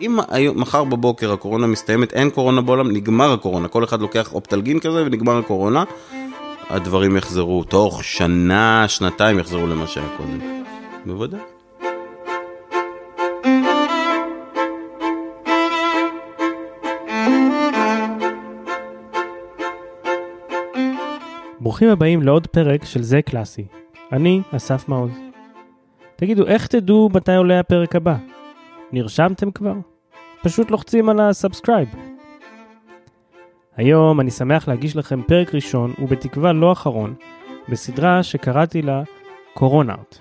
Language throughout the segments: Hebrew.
אם מחר בבוקר הקורונה מסתיימת, אין קורונה בעולם, נגמר הקורונה, כל אחד לוקח אופטלגין כזה ונגמר הקורונה, הדברים יחזרו, תוך שנה, שנתיים יחזרו למה שהיה קודם. בוודאי. ברוכים הבאים לעוד פרק של זה קלאסי. אני אסף מעוז. תגידו, איך תדעו מתי עולה הפרק הבא? נרשמתם כבר? פשוט לוחצים על ה subscribe. היום אני שמח להגיש לכם פרק ראשון, ובתקווה לא אחרון, בסדרה שקראתי לה CoronArt.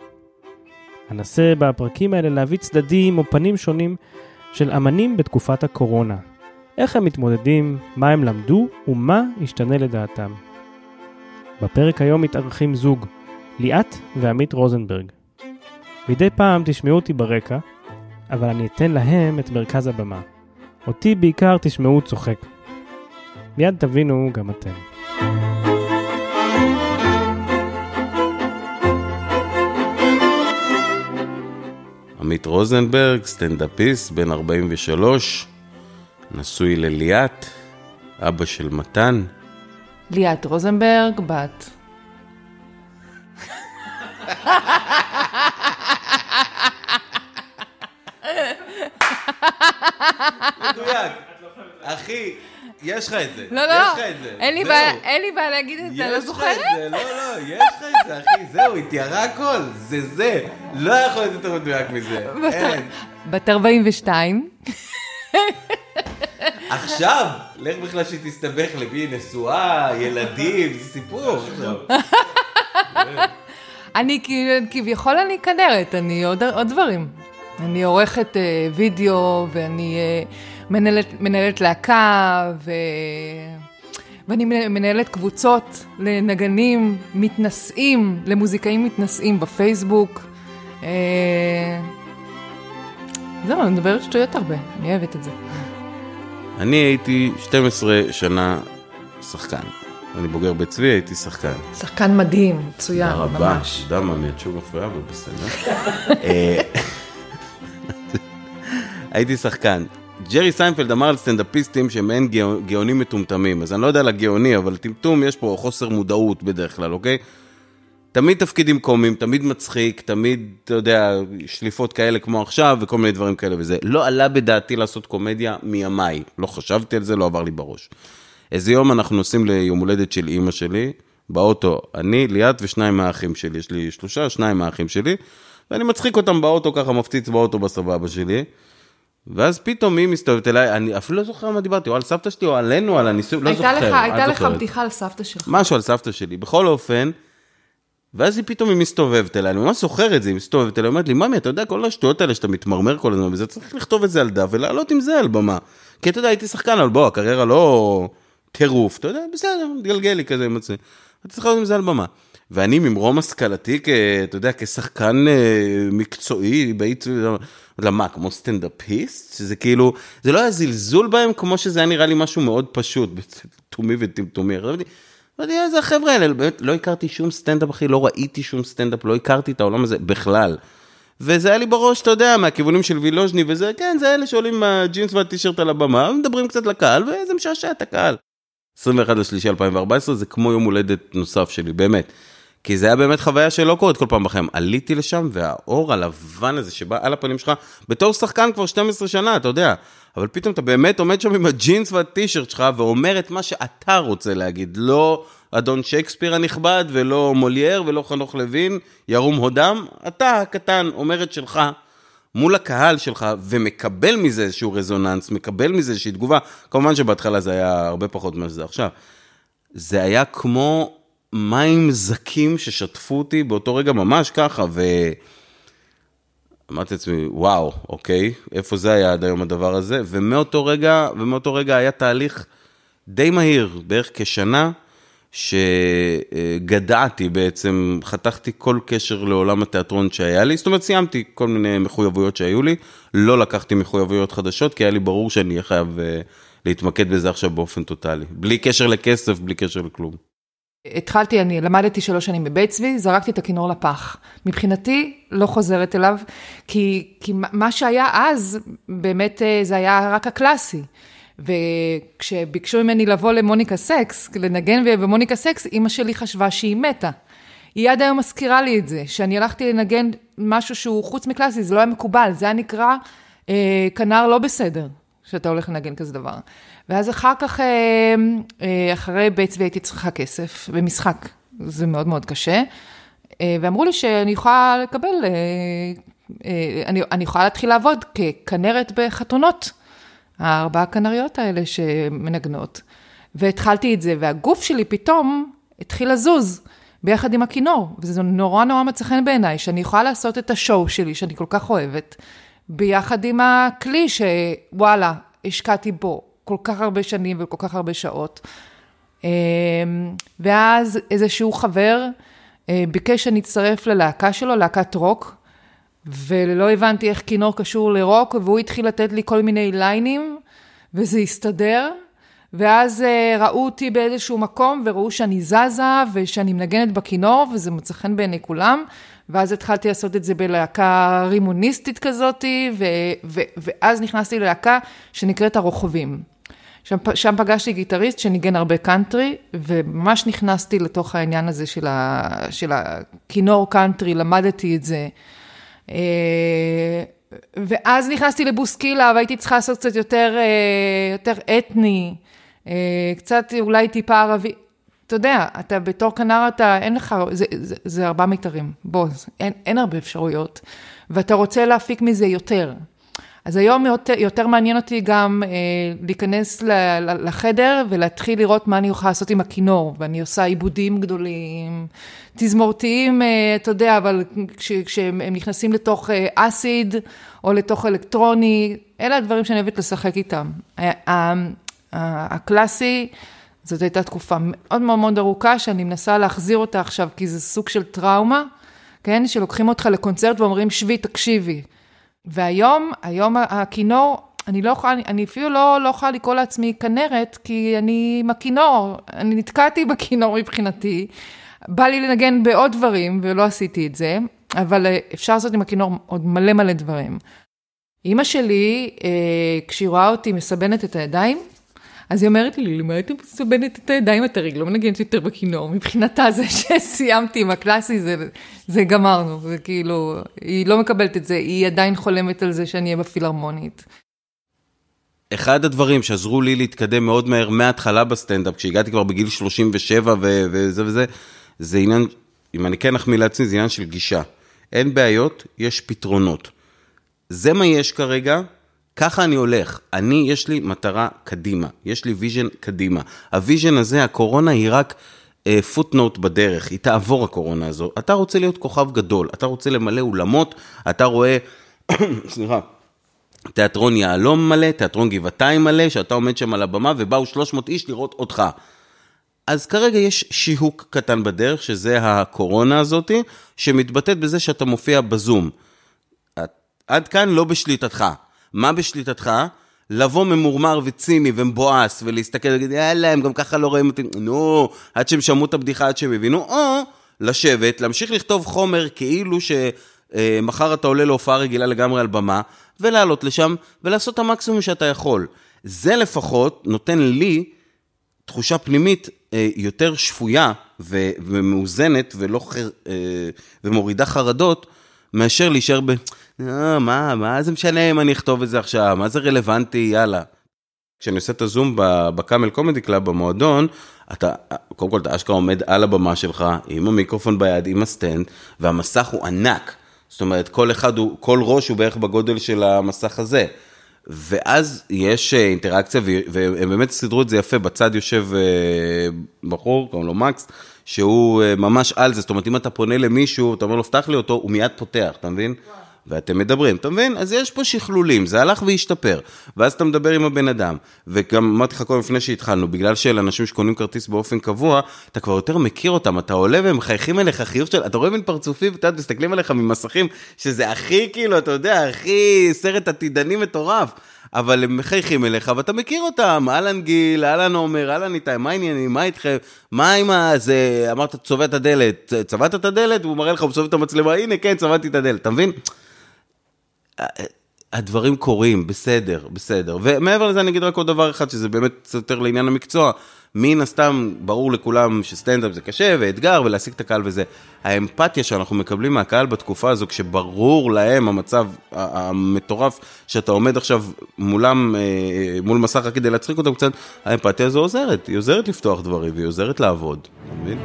אנסה בפרקים האלה להביא צדדים או פנים שונים של אמנים בתקופת הקורונה. איך הם מתמודדים, מה הם למדו ומה ישתנה לדעתם. בפרק היום מתארחים זוג, ליאת ועמית רוזנברג. מדי פעם תשמעו אותי ברקע, אבל אני אתן להם את מרכז הבמה. אותי בעיקר תשמעו צוחק. מיד תבינו גם אתם. עמית רוזנברג, סטנדאפיסט, בן 43, נשוי לליאת, אבא של מתן. ליאת רוזנברג, בת. אחי, יש לך את זה. לא, לא, יש לך את זה. אין לי. בעיה- אין לי בעיה להגיד את זה, לא יש לך זוכרת. את זה, לא, לא, יש לך את זה, אחי, זהו, היא תיארה הכל, זה זה. לא יכול להיות יותר מדויק מזה. אין. בת 42. עכשיו, לך בכלל שהיא תסתבך למי נשואה, ילדים, זה סיפור. אני כ- כביכול אני כנרת, אני עוד, עוד דברים. אני עורכת אה, וידאו, ואני אה, מנהלת, מנהלת להקה, ו... ואני מנ- מנהלת קבוצות לנגנים מתנשאים, למוזיקאים מתנשאים בפייסבוק. אה... זהו, אני מדברת שטויות הרבה, אני אוהבת את זה. אני הייתי 12 שנה שחקן. אני בוגר בית צבי, הייתי שחקן. שחקן מדהים, מצוין, תודה רבה. ממש. תודה מה, את שוב מפריעה, אבל בסדר. אה, הייתי שחקן. ג'רי סיינפלד אמר על סטנדאפיסטים שהם גאו- גאונים מטומטמים, אז אני לא יודע על הגאוני, אבל טמטום יש פה חוסר מודעות בדרך כלל, אוקיי? תמיד תפקידים קומיים, תמיד מצחיק, תמיד, אתה יודע, שליפות כאלה כמו עכשיו וכל מיני דברים כאלה וזה. לא עלה בדעתי לעשות קומדיה מימיי. לא חשבתי על זה, לא עבר לי בראש. איזה יום אנחנו נוסעים ליום הולדת של אימא שלי, באוטו, אני, ליאת ושניים מהאחים שלי. יש לי שלושה, שניים מהאחים שלי, ואני מצחיק אותם באוטו, ככה מפציץ באוטו בסבבה שלי. ואז פתאום היא מסתובבת אליי, אני אפילו לא זוכר מה דיברתי, או על סבתא שלי, או עלינו, על הניסוי, לא זוכר. לך, הייתה לך זוכרת. בדיחה על סבתא שלך. משהו על סבתא שלי. בכל אופן, ואז היא פתאום היא מסתובבת אליי, אני ממש זוכר את זה, היא מסתובבת אליי, אומרת לי, ממי, אתה יודע, כל השטויות האלה שאתה מתמרמר כל הזמן, וזה צריך לכתוב את זה על דף ולעלות עם זה על במה. כי אתה יודע, הייתי שחקן, אבל בוא, הקריירה לא טירוף, אתה יודע, בסדר, מתגלגל לי כזה עם זה. אתה צריך לעלות עם זה על במה. ואני ממרום השכלתי, אתה יודע, כשחקן אה, מקצועי, בעיצוב, למה, כמו סטנדאפיסט? שזה כאילו, זה לא היה זלזול בהם, כמו שזה היה נראה לי משהו מאוד פשוט, תומי וטמטומי. לא יודע, איזה החבר'ה האלה, באמת, לא הכרתי שום סטנדאפ, אחי, לא ראיתי שום סטנדאפ, לא הכרתי את העולם הזה בכלל. וזה היה לי בראש, אתה יודע, מהכיוונים של וילוז'ני וזה, כן, זה אלה שעולים עם הג'ינס והטישרט על הבמה, ומדברים קצת לקהל, וזה משעשע את הקהל. 21 לשלישי 2014 זה כמו יום הולדת נוסף שלי, באמת. כי זה היה באמת חוויה שלא קורית כל פעם בחיים. עליתי לשם, והאור הלבן הזה שבא על הפנים שלך, בתור שחקן כבר 12 שנה, אתה יודע. אבל פתאום אתה באמת עומד שם עם הג'ינס והטישרט שלך, ואומר את מה שאתה רוצה להגיד. לא אדון שייקספיר הנכבד, ולא מולייר, ולא חנוך לוין, ירום הודם. אתה הקטן אומר את שלך. מול הקהל שלך, ומקבל מזה איזשהו רזוננס, מקבל מזה איזושהי תגובה, כמובן שבהתחלה זה היה הרבה פחות ממה שזה עכשיו. זה היה כמו מים זכים ששטפו אותי באותו רגע ממש ככה, ו... אמרתי לעצמי, וואו, אוקיי, איפה זה היה עד היום הדבר הזה? ומאותו רגע, ומאותו רגע היה תהליך די מהיר, בערך כשנה, שגדעתי בעצם, חתכתי כל קשר לעולם התיאטרון שהיה לי, זאת אומרת, סיימתי כל מיני מחויבויות שהיו לי, לא לקחתי מחויבויות חדשות, כי היה לי ברור שאני אהיה חייב אה, להתמקד בזה עכשיו באופן טוטאלי. בלי קשר לכסף, בלי קשר לכלום. התחלתי, אני למדתי שלוש שנים בבית צבי, זרקתי את הכינור לפח. מבחינתי, לא חוזרת אליו, כי, כי מה שהיה אז, באמת אה, זה היה רק הקלאסי. וכשביקשו ממני לבוא למוניקה סקס, לנגן במוניקה סקס, אימא שלי חשבה שהיא מתה. היא עד היום מזכירה לי את זה, שאני הלכתי לנגן משהו שהוא חוץ מקלאסי, זה לא היה מקובל, זה היה נקרא אה, כנר לא בסדר, שאתה הולך לנגן כזה דבר. ואז אחר כך, אה, אה, אחרי בית צבי הייתי צריכה כסף, במשחק, זה מאוד מאוד קשה, אה, ואמרו לי שאני יכולה לקבל, אני, אני יכולה להתחיל לעבוד ככנרת בחתונות. הארבע הכנריות האלה שמנגנות. והתחלתי את זה, והגוף שלי פתאום התחיל לזוז ביחד עם הכינור, וזה נורא נורא מצא חן בעיניי, שאני יכולה לעשות את השואו שלי, שאני כל כך אוהבת, ביחד עם הכלי שוואלה, השקעתי בו כל כך הרבה שנים וכל כך הרבה שעות. אמ, ואז איזשהו חבר אה, ביקש שאני אצטרף ללהקה שלו, להקת רוק, ולא הבנתי איך כינור קשור לרוק, והוא התחיל לתת לי כל מיני ליינים, וזה הסתדר. ואז uh, ראו אותי באיזשהו מקום, וראו שאני זזה, ושאני מנגנת בכינור, וזה מצא חן בעיני כולם. ואז התחלתי לעשות את זה בלהקה רימוניסטית כזאתי, ואז נכנסתי ללהקה שנקראת הרוכבים. שם, שם פגשתי גיטריסט שניגן הרבה קאנטרי, וממש נכנסתי לתוך העניין הזה של, ה- של הכינור קאנטרי, למדתי את זה. אה, ואז נכנסתי לבוסקילה והייתי צריכה לעשות קצת יותר, אה, יותר אתני, אה, קצת אולי טיפה ערבי. אתה יודע, אתה בתור כנר, אתה, אין לך, זה, זה, זה ארבע מיתרים, בוא, אין, אין הרבה אפשרויות, ואתה רוצה להפיק מזה יותר. אז היום יותר, יותר מעניין אותי גם אה, להיכנס ל, ל, לחדר ולהתחיל לראות מה אני יכולה לעשות עם הכינור, ואני עושה עיבודים גדולים, תזמורתיים, אה, אתה יודע, אבל כש, כשהם נכנסים לתוך אה, אסיד או לתוך אלקטרוני, אלה הדברים שאני אוהבת לשחק איתם. הקלאסי, זאת הייתה תקופה מאוד מאוד מאוד ארוכה, שאני מנסה להחזיר אותה עכשיו, כי זה סוג של טראומה, כן? שלוקחים אותך לקונצרט ואומרים, שבי, תקשיבי. והיום, היום הכינור, אני לא יכולה, אני אפילו לא, לא יכולה לקרוא לעצמי כנרת, כי אני עם הכינור, אני נתקעתי בכינור מבחינתי. בא לי לנגן בעוד דברים, ולא עשיתי את זה, אבל אה, אפשר לעשות עם הכינור עוד מלא מלא דברים. אימא שלי, אה, כשהיא רואה אותי מסבנת את הידיים, אז היא אומרת לי, למה את מסבנת את הידיים? את הרגל לא מנגנת יותר בכינור. מבחינתה זה שסיימתי עם הקלאסי, זה, זה גמרנו. זה כאילו, היא לא מקבלת את זה, היא עדיין חולמת על זה שאני אהיה בפילהרמונית. אחד הדברים שעזרו לי להתקדם מאוד מהר מההתחלה בסטנדאפ, כשהגעתי כבר בגיל 37 ו- וזה וזה, זה עניין, אם אני כן אחמיא לעצמי, זה עניין של גישה. אין בעיות, יש פתרונות. זה מה יש כרגע, ככה אני הולך. אני, יש לי מטרה קדימה, יש לי vision קדימה. ה vision הזה, הקורונה היא רק פוטנוט uh, בדרך, היא תעבור הקורונה הזו. אתה רוצה להיות כוכב גדול, אתה רוצה למלא אולמות, אתה רואה, סליחה, תיאטרון יהלום מלא, תיאטרון גבעתיים מלא, שאתה עומד שם על הבמה ובאו 300 איש לראות אותך. אז כרגע יש שיהוק קטן בדרך, שזה הקורונה הזאתי, שמתבטאת בזה שאתה מופיע בזום. עד כאן לא בשליטתך. מה בשליטתך? לבוא ממורמר וציני ומבואס ולהסתכל ולהגיד, יאללה, הם גם ככה לא רואים אותי, נו, עד שהם שמעו את הבדיחה, עד שהם הבינו, או לשבת, להמשיך לכתוב חומר כאילו שמחר אתה עולה להופעה רגילה לגמרי על במה, ולעלות לשם ולעשות את המקסימום שאתה יכול. זה לפחות נותן לי תחושה פנימית אה, יותר שפויה ומאוזנת ולא חר... אה, ומורידה חרדות, מאשר להישאר ב... לא, מה, מה זה משנה אם אני אכתוב את זה עכשיו? מה זה רלוונטי? יאללה. כשאני עושה את הזום ב Camel Comedy Club במועדון, אתה, קודם כל אתה אשכרה עומד על הבמה שלך, עם המיקרופון ביד, עם הסטנד, והמסך הוא ענק. זאת אומרת, כל אחד הוא, כל ראש הוא בערך בגודל של המסך הזה. ואז יש אה, אינטראקציה, והם באמת סידרו את זה יפה, בצד יושב אה, בחור, קוראים לו מקס, שהוא אה, ממש על זה, זאת אומרת, אם אתה פונה למישהו, אתה אומר לו, פתח לי אותו, הוא מיד פותח, אתה מבין? וואו. ואתם מדברים, אתה מבין? אז יש פה שכלולים, זה הלך והשתפר. ואז אתה מדבר עם הבן אדם, וגם אמרתי לך קודם לפני שהתחלנו, בגלל שאלה אנשים שקונים כרטיס באופן קבוע, אתה כבר יותר מכיר אותם, אתה עולה והם מחייכים אליך חיוך של, אתה רואה מין פרצופים, אתה יודע, מסתכלים עליך ממסכים, שזה הכי כאילו, אתה יודע, הכי סרט עתידני מטורף. אבל הם מחייכים אליך, ואתה מכיר אותם, אהלן גיל, אהלן עומר, אהלן איתי, מה העניינים, מה איתכם, מה עם ה... זה, אמרת, צובע את הדלת, צבעת את הדלת, והוא מראה לך, הוא מסובב את המצלמה, הנה, כן, צבעתי את הדלת, אתה מבין? הדברים קורים, בסדר, בסדר. ומעבר לזה אני אגיד רק עוד דבר אחד, שזה באמת יותר לעניין המקצוע. מן הסתם, ברור לכולם שסטנדאפ זה קשה ואתגר ולהשיג את הקהל וזה. האמפתיה שאנחנו מקבלים מהקהל בתקופה הזו, כשברור להם המצב המטורף, שאתה עומד עכשיו מולם, אה, מול מסך כדי להצחיק אותם קצת, האמפתיה הזו עוזרת, היא עוזרת לפתוח דברים והיא עוזרת לעבוד, אתה מבין?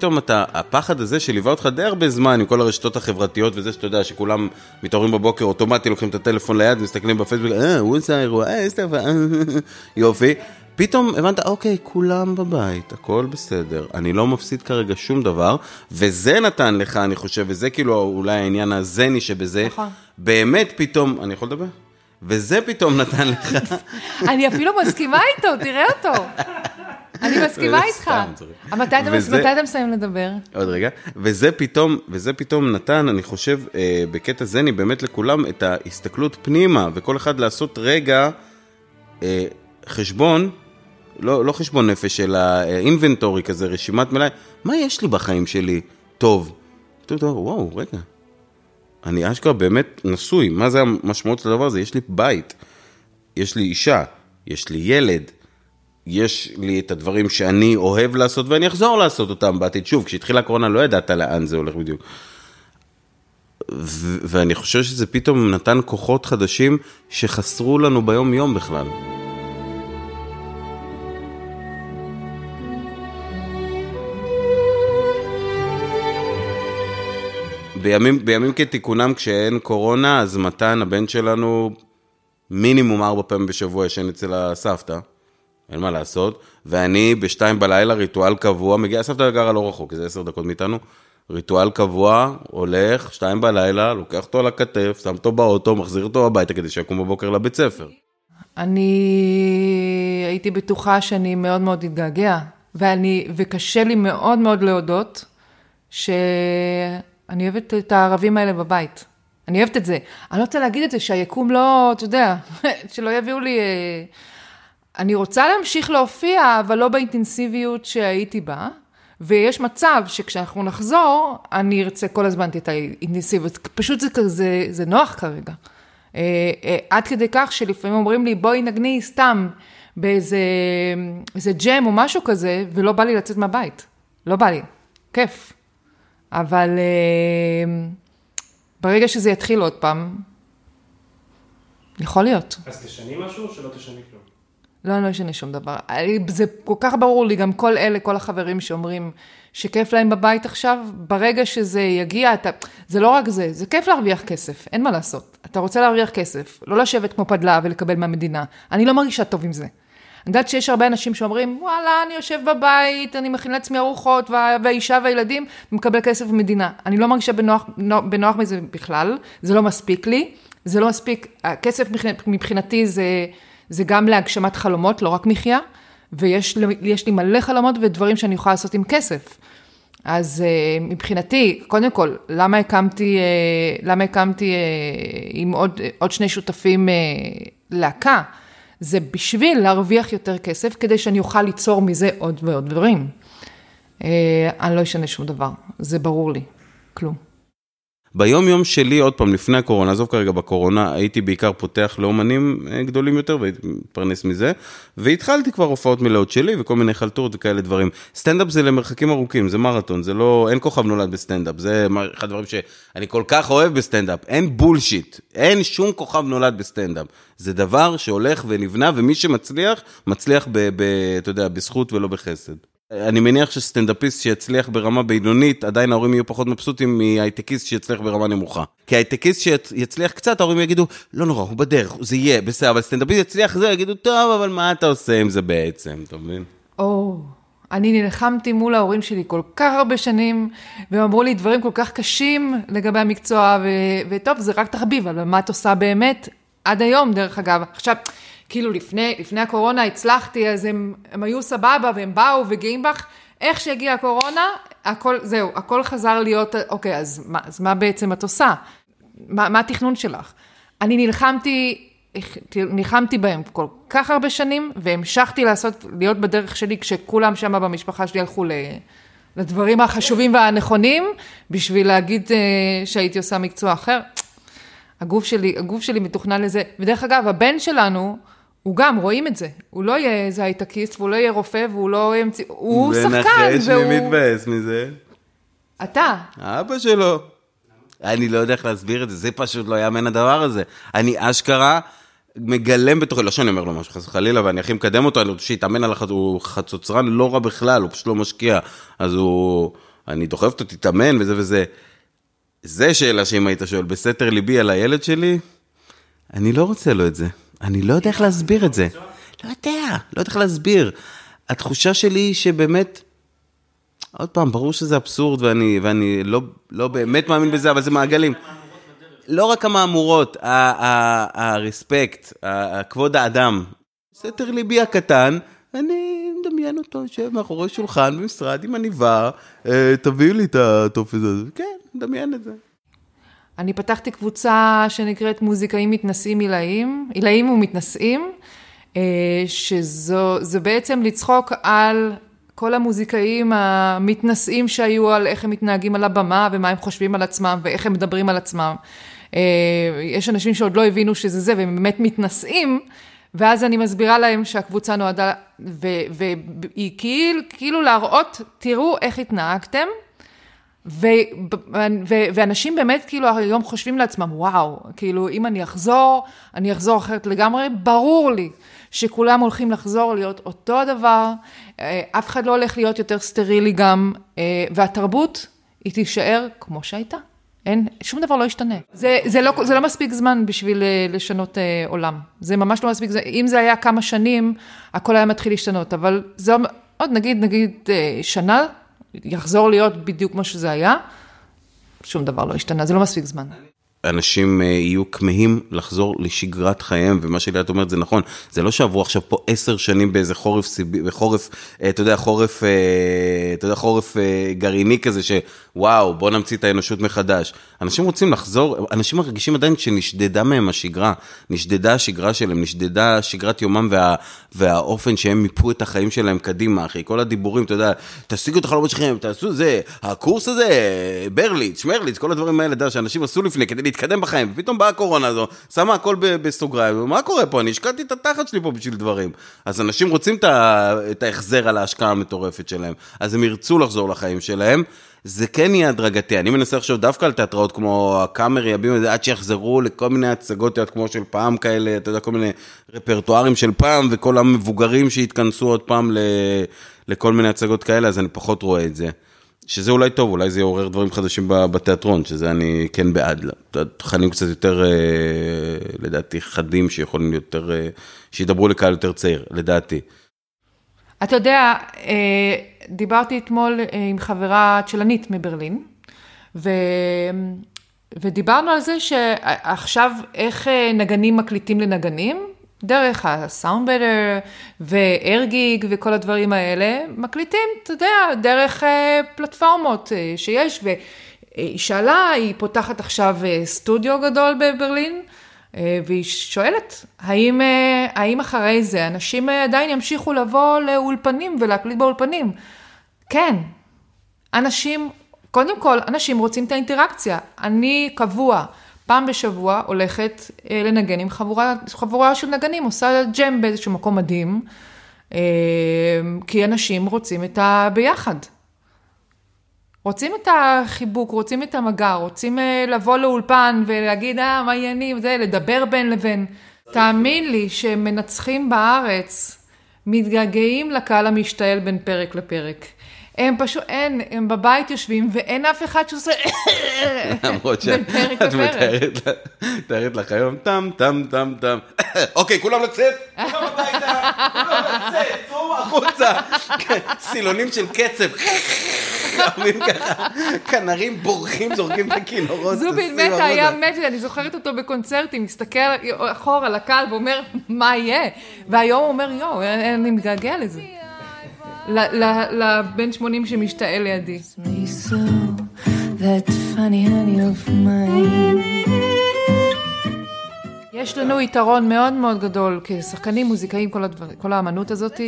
פתאום אתה, הפחד הזה שליווה אותך די הרבה זמן עם כל הרשתות החברתיות וזה שאתה יודע שכולם מתעוררים בבוקר אוטומטי, לוקחים את הטלפון ליד, מסתכלים בפייסבוק, אה, הוא עושה אירוע, אה, סטפה, יופי. פתאום הבנת, אוקיי, כולם בבית, הכל בסדר, אני לא מפסיד כרגע שום דבר, וזה נתן לך, אני חושב, וזה כאילו אולי העניין הזני שבזה, נכון. באמת פתאום, אני יכול לדבר? וזה פתאום נתן לך. אני אפילו מסכימה איתו, תראה אותו. אני מסכימה איתך. מתי אתה מסיים לדבר? עוד רגע. וזה פתאום, וזה פתאום נתן, אני חושב, אה, בקטע זני, באמת לכולם, את ההסתכלות פנימה, וכל אחד לעשות רגע אה, חשבון, לא, לא חשבון נפש, אלא אינבנטורי כזה, רשימת מלאי, מה יש לי בחיים שלי טוב? טוב, וואו, רגע. אני אשכרה באמת נשוי, מה זה המשמעות של הדבר הזה? יש לי בית, יש לי אישה, יש לי ילד, יש לי את הדברים שאני אוהב לעשות ואני אחזור לעשות אותם בעתיד. שוב, כשהתחילה הקורונה לא ידעת לאן זה הולך בדיוק. ו- ואני חושב שזה פתאום נתן כוחות חדשים שחסרו לנו ביום-יום בכלל. בימים, בימים כתיקונם, כשאין קורונה, אז מתן, הבן שלנו, מינימום ארבע פעמים בשבוע ישן אצל הסבתא. אין מה לעשות, ואני בשתיים בלילה, ריטואל קבוע, מגיע, סבתא גרה לא רחוק, זה עשר דקות מאיתנו, ריטואל קבוע, הולך, שתיים בלילה, לוקח אותו על הכתף, שם אותו באוטו, מחזיר אותו הביתה כדי שיקום בבוקר לבית ספר. אני הייתי בטוחה שאני מאוד מאוד אתגעגע, ואני, וקשה לי מאוד מאוד להודות שאני אוהבת את הערבים האלה בבית. אני אוהבת את זה. אני לא רוצה להגיד את זה, שהיקום לא, אתה יודע, שלא יביאו לי... אני רוצה להמשיך להופיע, אבל לא באינטנסיביות שהייתי בה, ויש מצב שכשאנחנו נחזור, אני ארצה כל הזמן את האינטנסיביות, פשוט זה כזה, זה נוח כרגע. אה, אה, עד כדי כך שלפעמים אומרים לי, בואי נגני סתם באיזה ג'ם או משהו כזה, ולא בא לי לצאת מהבית. לא בא לי. כיף. אבל אה, ברגע שזה יתחיל עוד פעם, יכול להיות. אז תשני משהו או שלא תשני כלום? לא, אני לא אשנה שום דבר. זה כל כך ברור לי, גם כל אלה, כל החברים שאומרים שכיף להם בבית עכשיו, ברגע שזה יגיע, אתה, זה לא רק זה, זה כיף להרוויח כסף, אין מה לעשות. אתה רוצה להרוויח כסף, לא לשבת כמו פדלה ולקבל מהמדינה. אני לא מרגישה טוב עם זה. אני יודעת שיש הרבה אנשים שאומרים, וואלה, אני יושב בבית, אני מכין לעצמי ארוחות, והאישה והילדים, ומקבל כסף במדינה. אני לא מרגישה בנוח, בנוח מזה בכלל, זה לא מספיק לי, זה לא מספיק, הכסף מבחינתי זה... זה גם להגשמת חלומות, לא רק מחיה, ויש לי מלא חלומות ודברים שאני יכולה לעשות עם כסף. אז uh, מבחינתי, קודם כל, למה הקמתי, uh, למה הקמתי uh, עם עוד, עוד שני שותפים להקה? זה בשביל להרוויח יותר כסף, כדי שאני אוכל ליצור מזה עוד ועוד דברים. אני לא אשנה שום דבר, זה ברור לי, כלום. ביום יום שלי, עוד פעם, לפני הקורונה, עזוב כרגע בקורונה, הייתי בעיקר פותח לאומנים אה, גדולים יותר והייתי מתפרנס מזה, והתחלתי כבר הופעות מלאות שלי וכל מיני חלטורות וכאלה דברים. סטנדאפ זה למרחקים ארוכים, זה מרתון, זה לא, אין כוכב נולד בסטנדאפ, זה אחד הדברים שאני כל כך אוהב בסטנדאפ, אין בולשיט, אין שום כוכב נולד בסטנדאפ. זה דבר שהולך ונבנה, ומי שמצליח, מצליח, ב, ב, אתה יודע, בזכות ולא בחסד. אני מניח שסטנדאפיסט שיצליח ברמה בינונית, עדיין ההורים יהיו פחות מבסוטים מהייטקיסט שיצליח ברמה נמוכה. כי הייטקיסט שיצליח קצת, ההורים יגידו, לא נורא, הוא בדרך, זה יהיה, בסדר, אבל סטנדאפיסט יצליח זה, יגידו, טוב, אבל מה אתה עושה עם זה בעצם, אתה מבין? או, אני נלחמתי מול ההורים שלי כל כך הרבה שנים, והם אמרו לי דברים כל כך קשים לגבי המקצוע, ו- וטוב, זה רק תחביב, אבל מה את עושה באמת? עד היום, דרך אגב. עכשיו, כאילו לפני, לפני הקורונה הצלחתי, אז הם, הם היו סבבה, והם באו וגאים בך. איך שהגיעה הקורונה, הכל, זהו, הכל חזר להיות, אוקיי, אז מה, אז מה בעצם את עושה? מה, מה התכנון שלך? אני נלחמתי, נלחמתי בהם כל כך הרבה שנים, והמשכתי לעשות, להיות בדרך שלי כשכולם שם במשפחה שלי הלכו ל... לדברים החשובים והנכונים, בשביל להגיד uh, שהייתי עושה מקצוע אחר. הגוף שלי, הגוף שלי מתוכנן לזה. ודרך אגב, הבן שלנו, הוא גם, רואים את זה. הוא לא יהיה איזה הייטקיסט, והוא לא יהיה רופא, והוא לא ימציא... הוא שחקן, ונחש, מי מתבאס מזה? אתה. אבא שלו. אני לא יודע איך להסביר את זה, זה פשוט לא יאמן הדבר הזה. אני אשכרה מגלם בתוכי, לא שאני אומר לו משהו חס וחלילה, ואני הכי מקדם אותו, אני רוצה שיתאמן על החצוצרן, הוא חצוצרן לא רע בכלל, הוא פשוט לא משקיע. אז הוא, אני דוחף אותו, תתאמן וזה וזה. זה שאלה שאם היית שואל, בסתר ליבי על הילד שלי, אני לא רוצה לו את זה. אני לא יודע איך להסביר את זה. לא יודע, לא יודע איך להסביר. התחושה שלי היא שבאמת, עוד פעם, ברור שזה אבסורד ואני, ואני לא, לא באמת מאמין בזה, אבל זה מעגלים. לא רק המהמורות, הרספקט, כבוד האדם. סתר ליבי הקטן, אני מדמיין אותו יושב מאחורי שולחן במשרד עם עניבה, אה, תביאו לי את הטופס הזה. כן, מדמיין את זה. אני פתחתי קבוצה שנקראת מוזיקאים מתנשאים עילאים, עילאים ומתנשאים, אה, שזו בעצם לצחוק על כל המוזיקאים המתנשאים שהיו על איך הם מתנהגים על הבמה ומה הם חושבים על עצמם ואיך הם מדברים על עצמם. אה, יש אנשים שעוד לא הבינו שזה זה והם באמת מתנשאים, ואז אני מסבירה להם שהקבוצה נועדה, והיא כאילו, כאילו להראות, תראו איך התנהגתם. ו, ו, ואנשים באמת כאילו היום חושבים לעצמם, וואו, כאילו אם אני אחזור, אני אחזור אחרת לגמרי, ברור לי שכולם הולכים לחזור להיות אותו הדבר, אה, אף אחד לא הולך להיות יותר סטרילי גם, אה, והתרבות היא תישאר כמו שהייתה. אין, שום דבר לא ישתנה. זה, זה, לא, זה לא מספיק זמן בשביל אה, לשנות עולם. זה ממש לא מספיק, אם זה היה כמה שנים, הכל היה מתחיל להשתנות, אבל זה עוד נגיד, נגיד שנה, יחזור להיות בדיוק כמו שזה היה, שום דבר לא השתנה, זה לא מספיק זמן. אנשים אה, יהיו כמהים לחזור לשגרת חייהם, ומה שליאת אומרת זה נכון, זה לא שעברו עכשיו פה עשר שנים באיזה חורף, בחורף, אה, אתה יודע, חורף, אה, אתה יודע, חורף גרעיני כזה, שוואו, בוא נמציא את האנושות מחדש. אנשים רוצים לחזור, אנשים מרגישים עדיין שנשדדה מהם השגרה, נשדדה השגרה שלהם, נשדדה שגרת יומם וה, והאופן שהם מיפו את החיים שלהם קדימה, אחי, כל הדיבורים, אתה יודע, תשיגו את החלומות שלכם, תעשו זה, הקורס הזה, ברליץ, שמרליץ, כל הדברים האלה, אתה יודע, שאנשים עשו לפני כדי להתקדם בחיים, ופתאום באה הקורונה הזו, שמה הכל בסוגריים, מה קורה פה? אני השקעתי את התחת שלי פה בשביל דברים. אז אנשים רוצים את ההחזר על ההשקעה המטורפת שלהם, אז הם ירצו לחזור לחיים שלהם. זה כן יהיה הדרגתי, אני מנסה לחשוב דווקא על תיאטראות כמו הקאמרי, זה עד שיחזרו לכל מיני הצגות כמו של פעם כאלה, אתה יודע, כל מיני רפרטוארים של פעם, וכל המבוגרים שהתכנסו עוד פעם לכל מיני הצגות כאלה, אז אני פחות רואה את זה. שזה אולי טוב, אולי זה יעורר דברים חדשים בתיאטרון, שזה אני כן בעד. תכנים קצת יותר, אה, לדעתי, חדים, שיכולים יותר, אה, שידברו לקהל יותר צעיר, לדעתי. אתה יודע, אה, דיברתי אתמול עם חברה צ'לנית מברלין, ו... ודיברנו על זה שעכשיו איך נגנים מקליטים לנגנים, דרך הסאונדבדר וארגיג וכל הדברים האלה, מקליטים, אתה יודע, דרך אה, פלטפורמות אה, שיש. והיא שאלה, היא פותחת עכשיו אה, סטודיו גדול בברלין, והיא שואלת, האם, האם אחרי זה אנשים עדיין ימשיכו לבוא לאולפנים ולהקליט באולפנים? כן, אנשים, קודם כל, אנשים רוצים את האינטראקציה. אני קבוע. פעם בשבוע הולכת אה, לנגן עם חבורה, חבורה של נגנים, עושה ג'ם באיזשהו מקום מדהים, אה, כי אנשים רוצים את הביחד. רוצים את החיבוק, רוצים את המגע, רוצים אה, לבוא לאולפן ולהגיד, אה, מה העניינים, זה, לדבר בין לבין. תאמין לי שמנצחים בארץ מתגעגעים לקהל המשתעל בין פרק לפרק. הם פשוט, אין, הם בבית יושבים ואין אף אחד שעושה למרות שאת מתארת לך היום טם טם טם טם. אוקיי, כולם לצאת? כולם הביתה? כולם לצאת? צאו החוצה, סילונים של קצב, חמים ככה, כנרים בורחים, זורקים את הכינורות. זובין מתה היה. מת, אני זוכרת אותו בקונצרטים, מסתכל אחורה לקהל ואומר, מה יהיה? והיום הוא אומר, יואו, אני מתגעגע לזה. ל- ל- לבן 80 שמשתעל לידי. that funny honey of mine. יש לנו יתרון מאוד מאוד גדול כשחקנים, מוזיקאים, כל, הדבר, כל האמנות הזאת,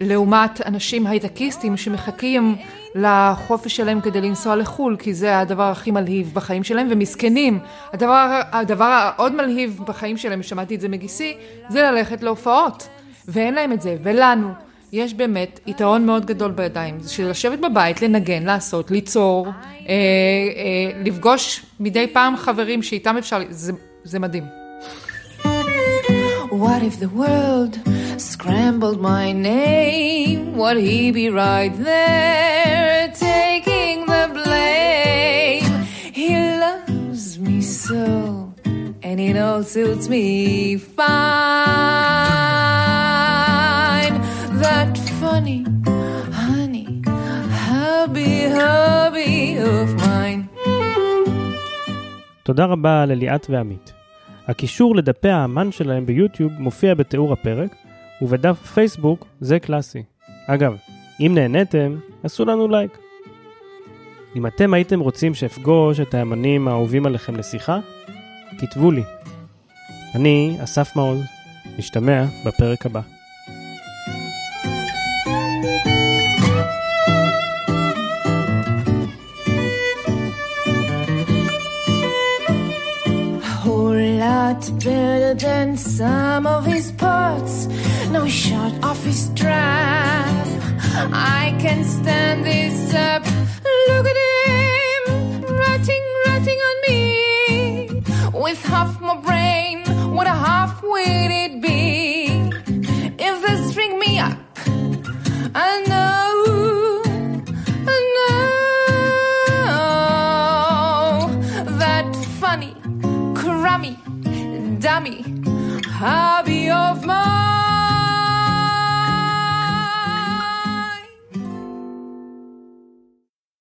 לעומת אנשים הייטקיסטים שמחכים לחופש שלהם כדי לנסוע לחו"ל, כי זה הדבר הכי מלהיב בחיים שלהם, ומסכנים. הדבר, הדבר העוד מלהיב בחיים שלהם, שמעתי את זה מגיסי, זה ללכת להופעות. ואין להם את זה, ולנו. יש באמת יתרון מאוד גדול בידיים, זה של לשבת בבית, לנגן, לעשות, ליצור, אה, אה, לפגוש מדי פעם חברים שאיתם אפשר, זה, זה מדהים. What if the world scrambled my name? Would he be right there taking the blame? He loves me so, and it all suits me fine. That funny, honey, hubby, hubby of mine. תודה רבה לליאת ועמית. הקישור לדפי האמן שלהם ביוטיוב מופיע בתיאור הפרק, ובדף פייסבוק זה קלאסי. אגב, אם נהניתם, עשו לנו לייק. אם אתם הייתם רוצים שאפגוש את האמנים האהובים עליכם לשיחה, כתבו לי. אני, אסף מעוז, נשתמע בפרק הבא. Better than some of his parts. No shot off his strap. I can stand this up. Look at him, ratting, ratting on me. With half my brain, what a half it be? high.